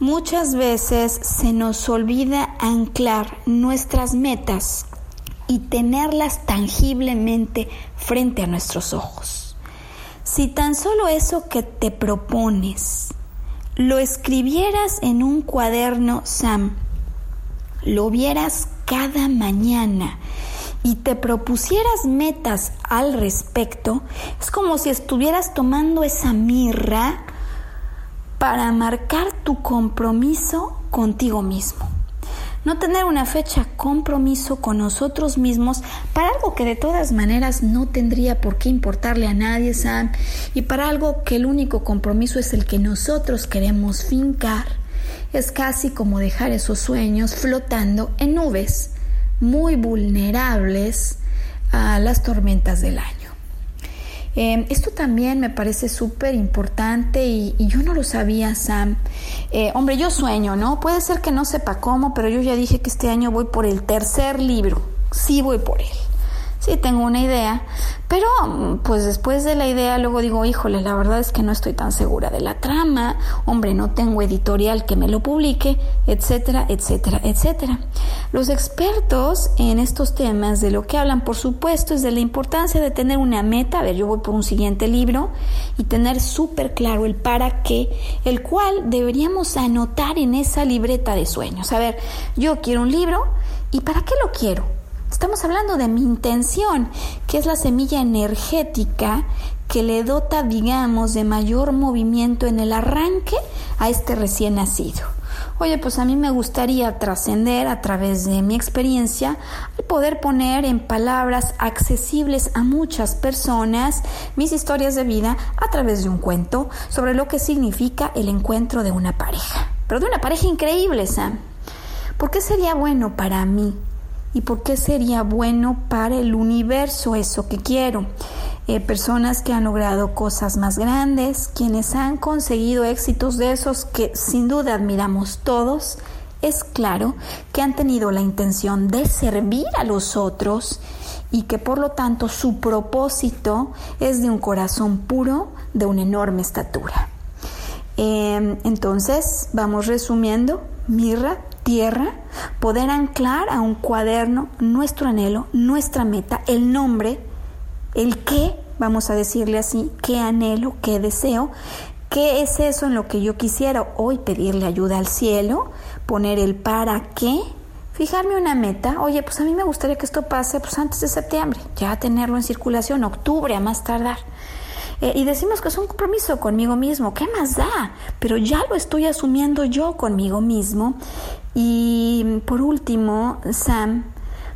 Muchas veces se nos olvida anclar nuestras metas y tenerlas tangiblemente frente a nuestros ojos. Si tan solo eso que te propones lo escribieras en un cuaderno, Sam, lo vieras cada mañana y te propusieras metas al respecto, es como si estuvieras tomando esa mirra para marcar tu compromiso contigo mismo. No tener una fecha compromiso con nosotros mismos para algo que de todas maneras no tendría por qué importarle a nadie, Sam, y para algo que el único compromiso es el que nosotros queremos fincar, es casi como dejar esos sueños flotando en nubes, muy vulnerables a las tormentas del año. Em, esto también me parece súper importante y, yo no lo sabía, Sam. Eh, hombre, yo sueño, ¿no? Puede ser que no sepa cómo, pero yo ya dije que este año voy por el tercer libro. Sí voy por él sí tengo una idea, pero pues después de la idea luego digo, híjole, la verdad es que no estoy tan segura de la trama, hombre, no tengo editorial que me lo publique, etcétera, etcétera, etcétera. Los expertos en estos temas de lo que hablan, por supuesto, es de la importancia de tener una meta, a ver, yo voy por un siguiente libro y tener súper claro el para qué, el cual deberíamos anotar en esa libreta de sueños. A ver, yo quiero un libro y ¿para qué lo quiero? Estamos hablando de mi intención, que es la semilla energética que le dota, digamos, de mayor movimiento en el arranque a este recién nacido. Oye, pues a mí me gustaría trascender a través de mi experiencia y poder poner en palabras accesibles a muchas personas mis historias de vida a través de un cuento sobre lo que significa el encuentro de una pareja. Pero de una pareja increíble, Sam. ¿Por qué sería bueno para mí y por qué sería bueno para el universo eso que quiero. Eh, personas que han logrado cosas más grandes, quienes han conseguido éxitos de esos que sin duda admiramos todos, es claro que han tenido la intención de servir a los otros y que por lo tanto su propósito es de un corazón puro, de una enorme estatura. Em, entonces, vamos resumiendo, Mirra tierra, poder anclar a un cuaderno nuestro anhelo, nuestra meta, el nombre, el qué, vamos a decirle así, qué anhelo, qué deseo, qué es eso en lo que yo quisiera hoy pedirle ayuda al cielo, poner el para qué, fijarme una meta, oye, pues a mí me gustaría que esto pase pues antes de septiembre, ya tenerlo en circulación, octubre a más tardar. Eh, y decimos que es un compromiso conmigo mismo, ¿qué más da? Pero ya lo estoy asumiendo yo conmigo mismo. Y por último, Sam,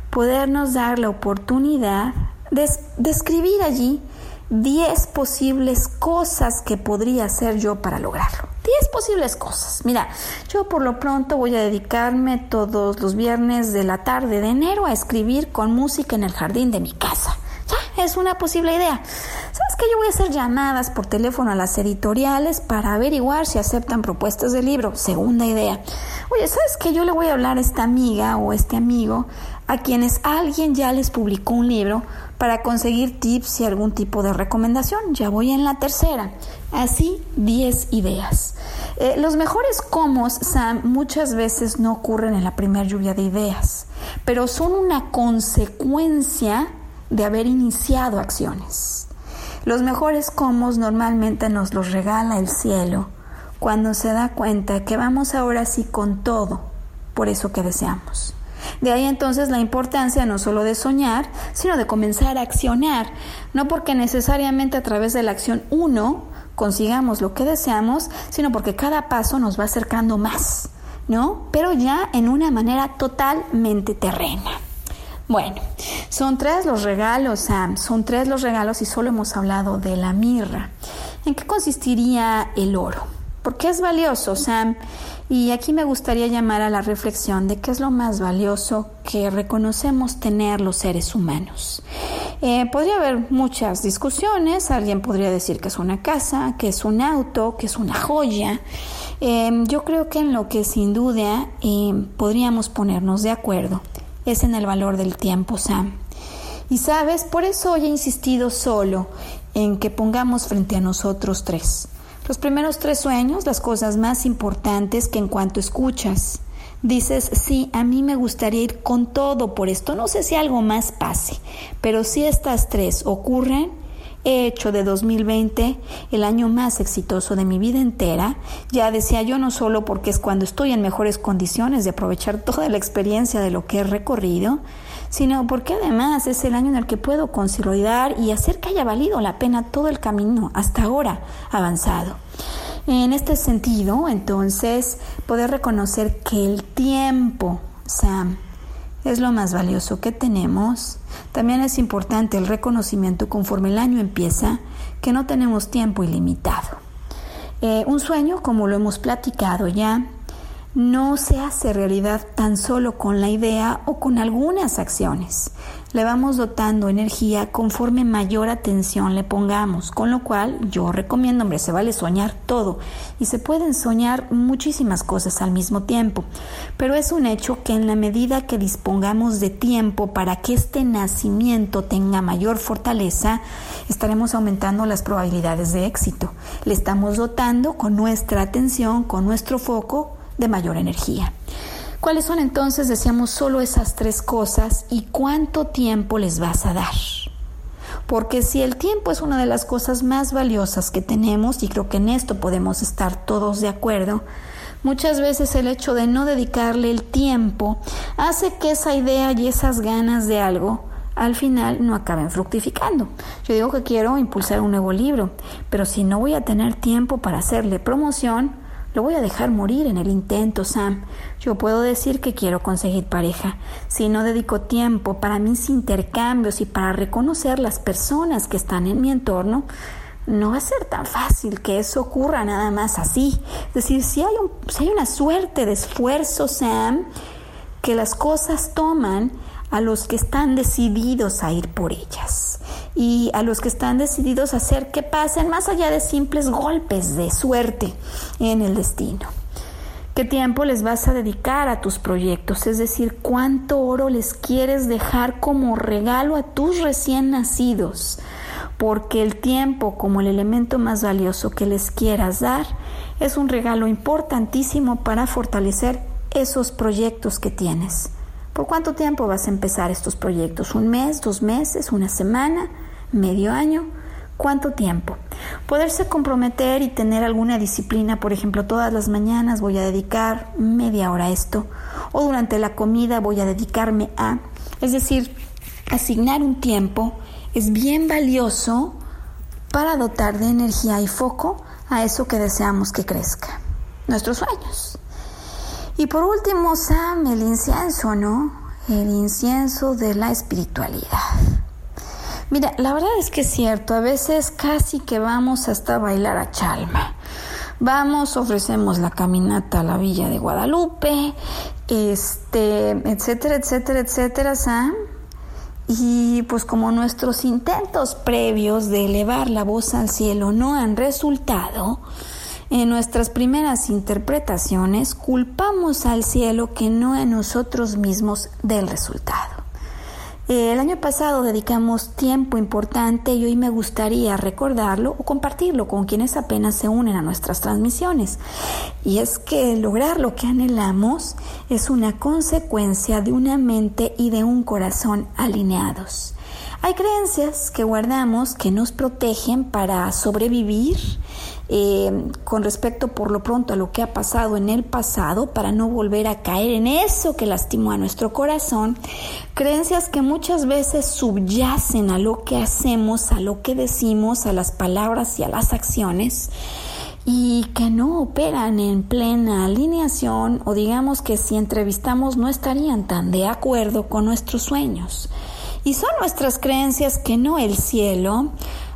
podernos dar la oportunidad de, de escribir allí 10 posibles cosas que podría hacer yo para lograrlo. 10 posibles cosas. Mira, yo por lo pronto voy a dedicarme todos los viernes de la tarde de enero a escribir con música en el jardín de mi casa. Ya, es una posible idea. ¿Sabes qué? Yo voy a hacer llamadas por teléfono a las editoriales para averiguar si aceptan propuestas de libro. Segunda idea. Oye, ¿sabes qué? Yo le voy a hablar a esta amiga o este amigo a quienes alguien ya les publicó un libro para conseguir tips y algún tipo de recomendación. Ya voy en la tercera. Así, 10 ideas. Eh, los mejores comos, Sam, muchas veces no ocurren en la primera lluvia de ideas, pero son una consecuencia de haber iniciado acciones. Los mejores comos normalmente nos los regala el cielo cuando se da cuenta que vamos ahora sí con todo por eso que deseamos. De ahí entonces la importancia no solo de soñar, sino de comenzar a accionar, no porque necesariamente a través de la acción uno consigamos lo que deseamos, sino porque cada paso nos va acercando más, ¿no? Pero ya en una manera totalmente terrena. Bueno, son tres los regalos, Sam, son tres los regalos y solo hemos hablado de la mirra. ¿En qué consistiría el oro? ¿Por qué es valioso, Sam? Y aquí me gustaría llamar a la reflexión de qué es lo más valioso que reconocemos tener los seres humanos. Eh, podría haber muchas discusiones, alguien podría decir que es una casa, que es un auto, que es una joya. Eh, yo creo que en lo que sin duda eh, podríamos ponernos de acuerdo es en el valor del tiempo, Sam. Y sabes, por eso hoy he insistido solo en que pongamos frente a nosotros tres. Los primeros tres sueños, las cosas más importantes que en cuanto escuchas, dices, sí, a mí me gustaría ir con todo por esto, no sé si algo más pase, pero si estas tres ocurren, he hecho de 2020 el año más exitoso de mi vida entera. Ya decía yo no solo porque es cuando estoy en mejores condiciones de aprovechar toda la experiencia de lo que he recorrido, sino porque además es el año en el que puedo consolidar y hacer que haya valido la pena todo el camino hasta ahora avanzado. En este sentido, entonces, poder reconocer que el tiempo, Sam, es lo más valioso que tenemos. También es importante el reconocimiento conforme el año empieza, que no tenemos tiempo ilimitado. Eh, un sueño, como lo hemos platicado ya, no se hace realidad tan solo con la idea o con algunas acciones. Le vamos dotando energía conforme mayor atención le pongamos, con lo cual yo recomiendo, hombre, se vale soñar todo y se pueden soñar muchísimas cosas al mismo tiempo, pero es un hecho que en la medida que dispongamos de tiempo para que este nacimiento tenga mayor fortaleza, estaremos aumentando las probabilidades de éxito. Le estamos dotando con nuestra atención, con nuestro foco, de mayor energía. ¿Cuáles son entonces, decíamos, solo esas tres cosas y cuánto tiempo les vas a dar? Porque si el tiempo es una de las cosas más valiosas que tenemos, y creo que en esto podemos estar todos de acuerdo, muchas veces el hecho de no dedicarle el tiempo hace que esa idea y esas ganas de algo al final no acaben fructificando. Yo digo que quiero impulsar un nuevo libro, pero si no voy a tener tiempo para hacerle promoción, lo voy a dejar morir en el intento, Sam. Yo puedo decir que quiero conseguir pareja. Si no dedico tiempo para mis intercambios y para reconocer las personas que están en mi entorno, no va a ser tan fácil que eso ocurra nada más así. Es decir, si hay, un, si hay una suerte de esfuerzo, Sam, que las cosas toman a los que están decididos a ir por ellas y a los que están decididos a hacer que pasen más allá de simples golpes de suerte en el destino. ¿Qué tiempo les vas a dedicar a tus proyectos? Es decir, ¿cuánto oro les quieres dejar como regalo a tus recién nacidos? Porque el tiempo como el elemento más valioso que les quieras dar es un regalo importantísimo para fortalecer esos proyectos que tienes. ¿Por cuánto tiempo vas a empezar estos proyectos? ¿Un mes, dos meses, una semana, medio año? ¿Cuánto tiempo? Poderse comprometer y tener alguna disciplina, por ejemplo, todas las mañanas voy a dedicar media hora a esto, o durante la comida voy a dedicarme a, es decir, asignar un tiempo es bien valioso para dotar de energía y foco a eso que deseamos que crezca, nuestros sueños. Y por último, Sam, el incienso, ¿no? El incienso de la espiritualidad. Mira, la verdad es que es cierto, a veces casi que vamos hasta bailar a Chalma. Vamos, ofrecemos la caminata a la villa de Guadalupe, este, etcétera, etcétera, etcétera, Sam. Y pues como nuestros intentos previos de elevar la voz al cielo no han resultado, en nuestras primeras interpretaciones culpamos al cielo que no a nosotros mismos del resultado. El año pasado dedicamos tiempo importante y hoy me gustaría recordarlo o compartirlo con quienes apenas se unen a nuestras transmisiones. Y es que lograr lo que anhelamos es una consecuencia de una mente y de un corazón alineados. Hay creencias que guardamos que nos protegen para sobrevivir eh, con respecto por lo pronto a lo que ha pasado en el pasado para no volver a caer en eso que lastimó a nuestro corazón, creencias que muchas veces subyacen a lo que hacemos, a lo que decimos, a las palabras y a las acciones y que no operan en plena alineación o digamos que si entrevistamos no estarían tan de acuerdo con nuestros sueños. Y son nuestras creencias que no el cielo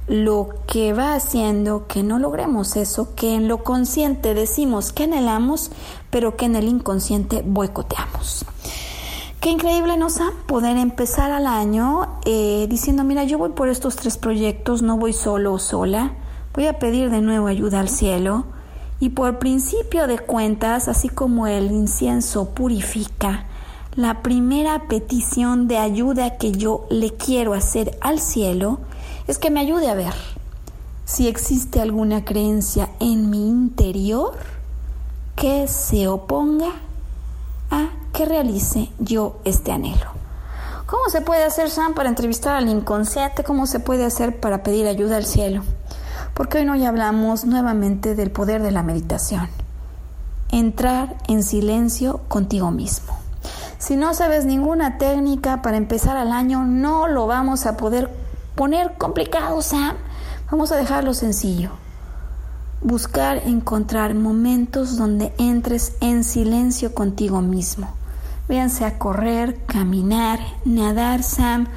lo que va haciendo que no logremos eso, que en lo consciente decimos que anhelamos, pero que en el inconsciente boicoteamos. Qué increíble nos ha poder empezar al año eh, diciendo, mira, yo voy por estos tres proyectos, no voy solo o sola, voy a pedir de nuevo ayuda al cielo y por principio de cuentas, así como el incienso purifica, la primera petición de ayuda que yo le quiero hacer al cielo es que me ayude a ver si existe alguna creencia en mi interior que se oponga a que realice yo este anhelo. ¿Cómo se puede hacer, Sam, para entrevistar al inconsciente? ¿Cómo se puede hacer para pedir ayuda al cielo? Porque hoy no ya hablamos nuevamente del poder de la meditación. Entrar en silencio contigo mismo. Si no sabes ninguna técnica para empezar al año, no lo vamos a poder poner complicado, Sam. Vamos a dejarlo sencillo. buscar encontrar momentos donde entres en silencio contigo mismo. Véanse a correr, caminar, nadar, Sam,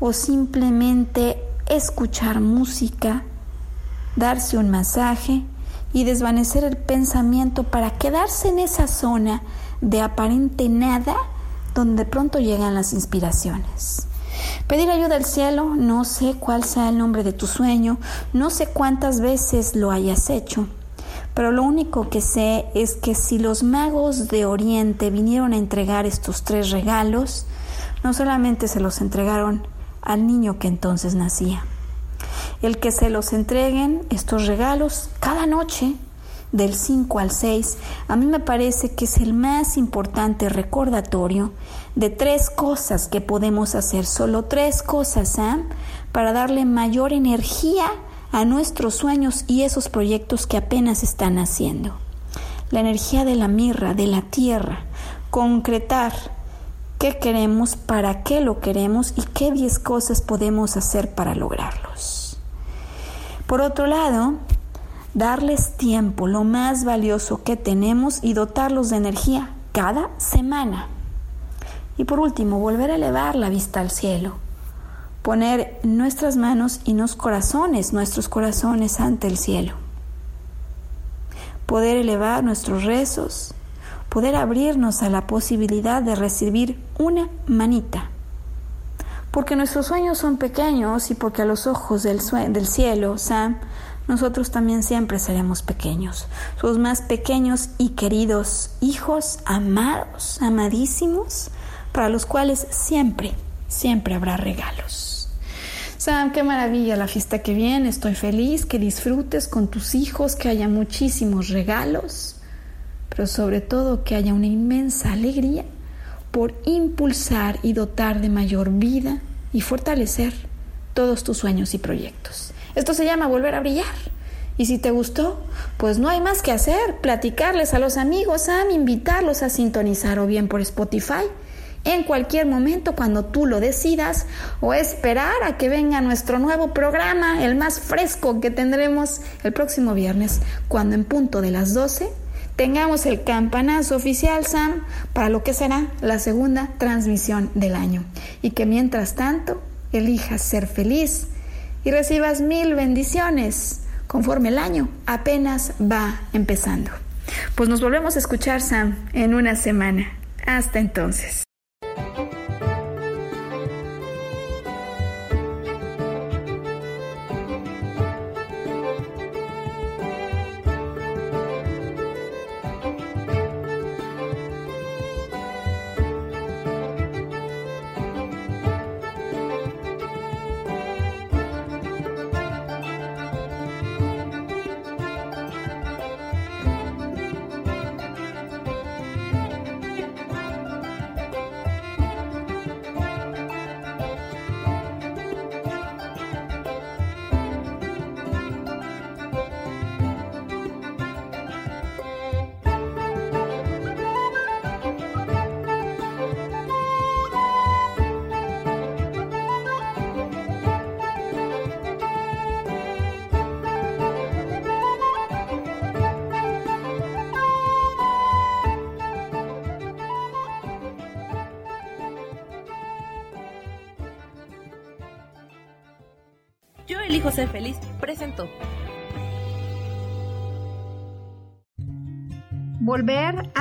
o simplemente escuchar música, darse un masaje y desvanecer el pensamiento para quedarse en esa zona de aparente nada donde pronto llegan las inspiraciones. Pedir ayuda al cielo, no sé cuál sea el nombre de tu sueño, no sé cuántas veces lo hayas hecho, pero lo único que sé es que si los magos de Oriente vinieron a entregar estos tres regalos, no solamente se los entregaron al niño que entonces nacía, el que se los entreguen estos regalos cada noche del 5 al 6, a mí me parece que es el más importante recordatorio de tres cosas que podemos hacer, solo tres cosas, ¿ah? para darle mayor energía a nuestros sueños y esos proyectos que apenas están haciendo. La energía de la mirra, de la tierra, concretar qué queremos, para qué lo queremos y qué diez cosas podemos hacer para lograrlos. Por otro lado, darles tiempo, lo más valioso que tenemos y dotarlos de energía cada semana. Y por último, volver a elevar la vista al cielo, poner nuestras manos y los corazones, nuestros corazones ante el cielo. Poder elevar nuestros rezos, poder abrirnos a la posibilidad de recibir una manita. Porque nuestros sueños son pequeños y porque a los ojos del, del cielo, Sam, nosotros también siempre seremos pequeños, sus más pequeños y queridos hijos, amados, amadísimos, para los cuales siempre, siempre habrá regalos. Sam, qué maravilla la fiesta que viene, estoy feliz, que disfrutes con tus hijos, que haya muchísimos regalos, pero sobre todo que haya una inmensa alegría por impulsar y dotar de mayor vida y fortalecer todos tus sueños y proyectos. Esto se llama volver a brillar. Y si te gustó, pues no hay más que hacer, platicarles a los amigos, a invitarlos a sintonizar o bien por Spotify en cualquier momento cuando tú lo decidas o esperar a que venga nuestro nuevo programa, el más fresco que tendremos el próximo viernes, cuando en punto de las 12 tengamos el campanazo oficial Sam para lo que será la segunda transmisión del año y que mientras tanto elijas ser feliz y recibas mil bendiciones conforme el año apenas va empezando. Pues nos volvemos a escuchar, Sam, en una semana. Hasta entonces.